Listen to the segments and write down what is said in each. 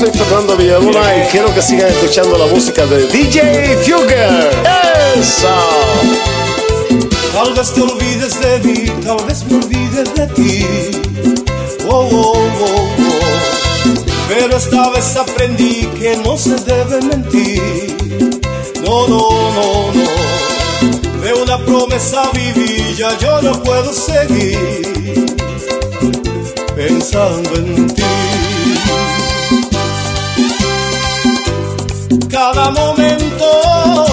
soy Fernando Villalona y quiero que sigan escuchando la música de DJ Fugger. ¡Eso! Tal vez te olvides de mí, tal vez me olvides de ti. Oh, oh, oh, oh. Pero esta vez aprendí que no se debe mentir. No, no, no, no. De una promesa viví, ya yo no puedo seguir pensando en ti. Cada momento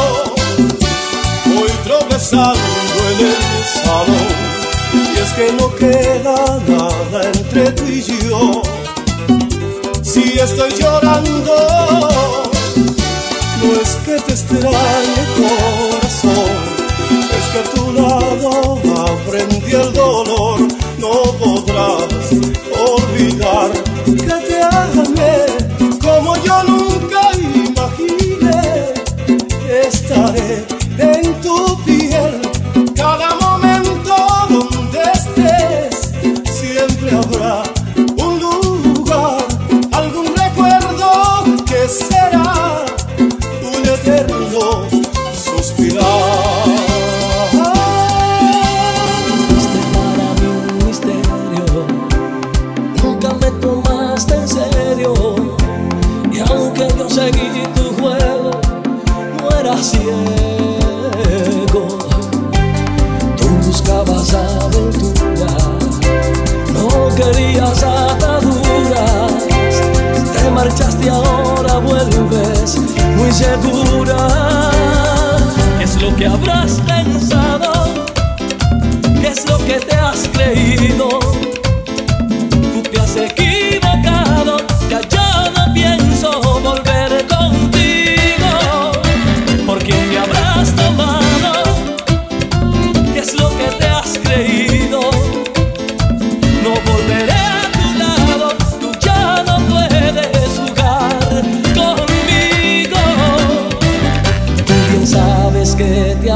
voy tropezando en el salón y es que no queda nada entre tú y yo. Si estoy llorando, no es que te extrañe corazón, es que a tu lado aprendí el dolor, acontecerá.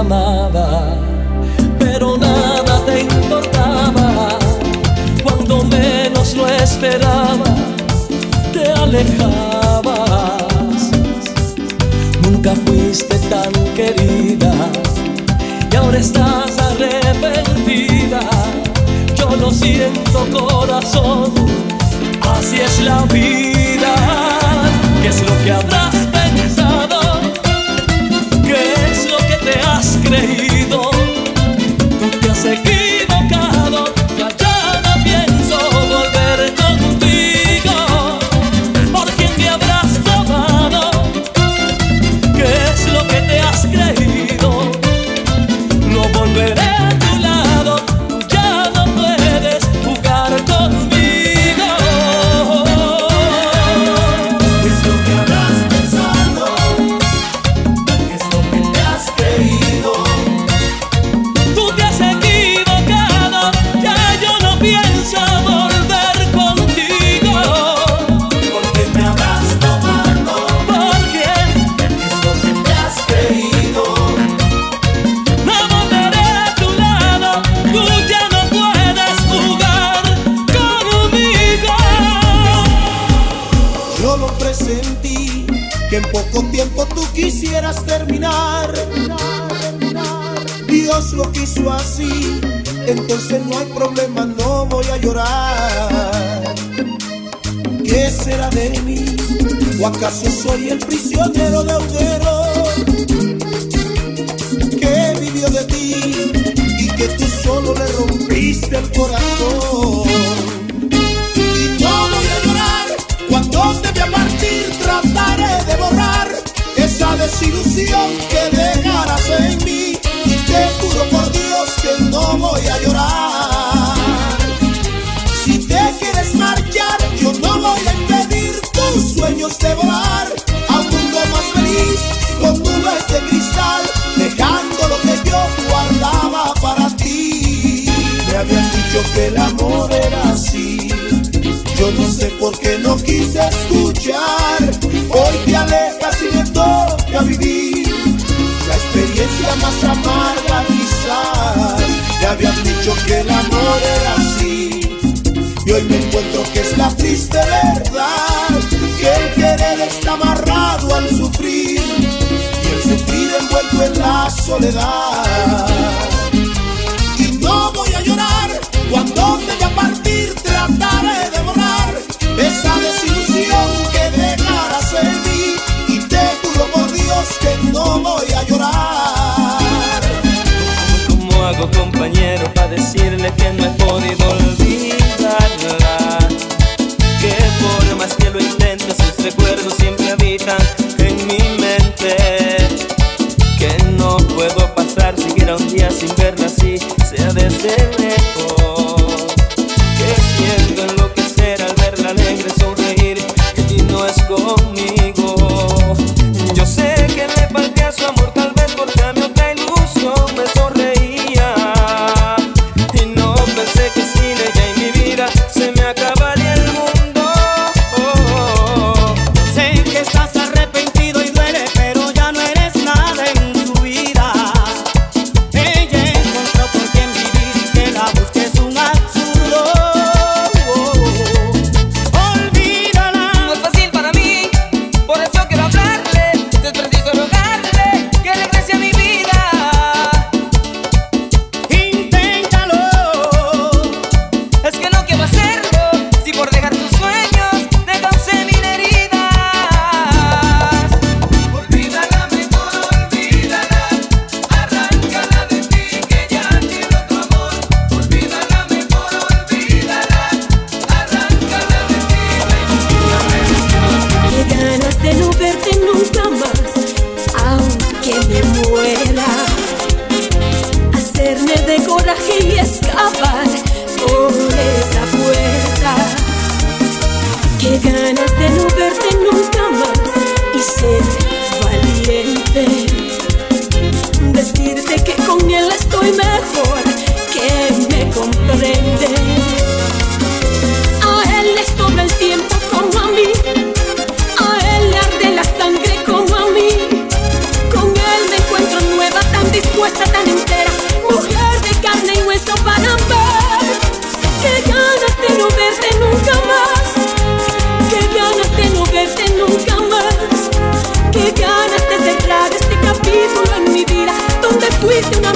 Amaba, pero nada te importaba. Cuando menos lo esperaba, te alejabas. Nunca fuiste tan querida y ahora estás arrepentida. Yo lo siento, corazón, así es la vida. Que en poco tiempo tú quisieras terminar. Dios lo quiso así, entonces no hay problema, no voy a llorar. ¿Qué será de mí? ¿O acaso soy el prisionero de Autero? Que vivió de ti y que tú solo le rompiste el corazón. Desilusión que dejarás en mí. Y te juro por Dios que no voy a llorar. Si te quieres marchar, yo no voy a impedir tus sueños de volar a un mundo más feliz con nubes de cristal, dejando lo que yo guardaba para ti. Me habían dicho que el amor era así. Yo no sé por qué no quise escuchar. Más amarga quizás. Me habían dicho que el amor era así. Y hoy me encuentro que es la triste verdad. que el querer está amarrado al sufrir y el sufrir envuelto en la soledad. Y no voy a llorar cuando te vaya a partir, trataré de borrar esa desilusión que dejarás en mí y te juro por Dios que no voy ¿Cómo hago compañero para decirle que no he podido estoy mejor, que me comprende. A él le sobra el tiempo como a mí. A él le arde la sangre como a mí. Con él me encuentro nueva, tan dispuesta, tan entera. Mujer de carne y hueso para amar. Qué ganas de no verte nunca más. Qué ganas de no verte nunca más. Qué ganas de cerrar este capítulo en mi vida. Donde fuiste una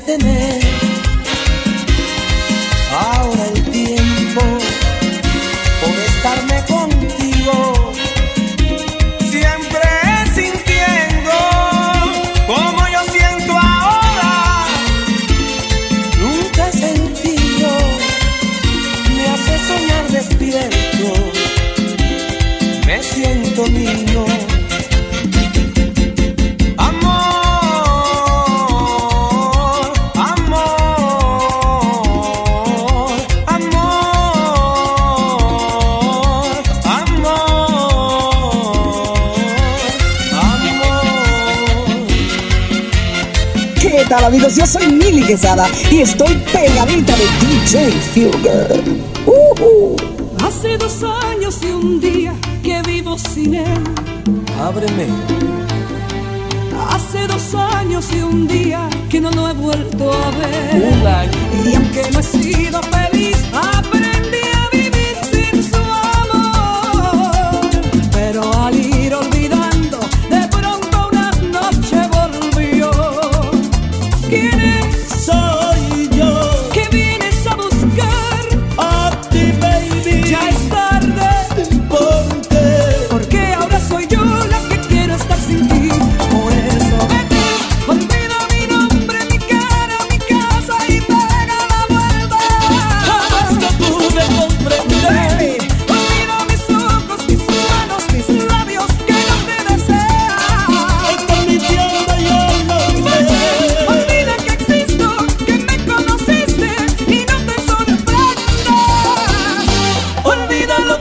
detener ahora el tiempo por estarme contigo. ¿Qué tal amigos? Yo soy Mili Quesada y estoy pegadita de DJ Fugger. Uh-huh. Hace dos años y un día que vivo sin él. Ábreme, Hace dos años y un día que no lo he vuelto a ver. un año. Y aunque no he sido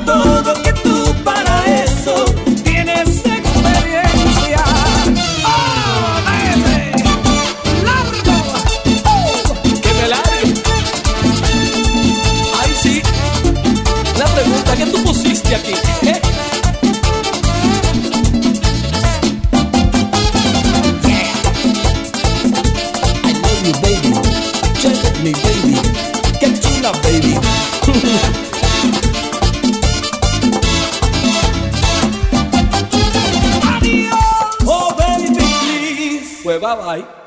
todo Pai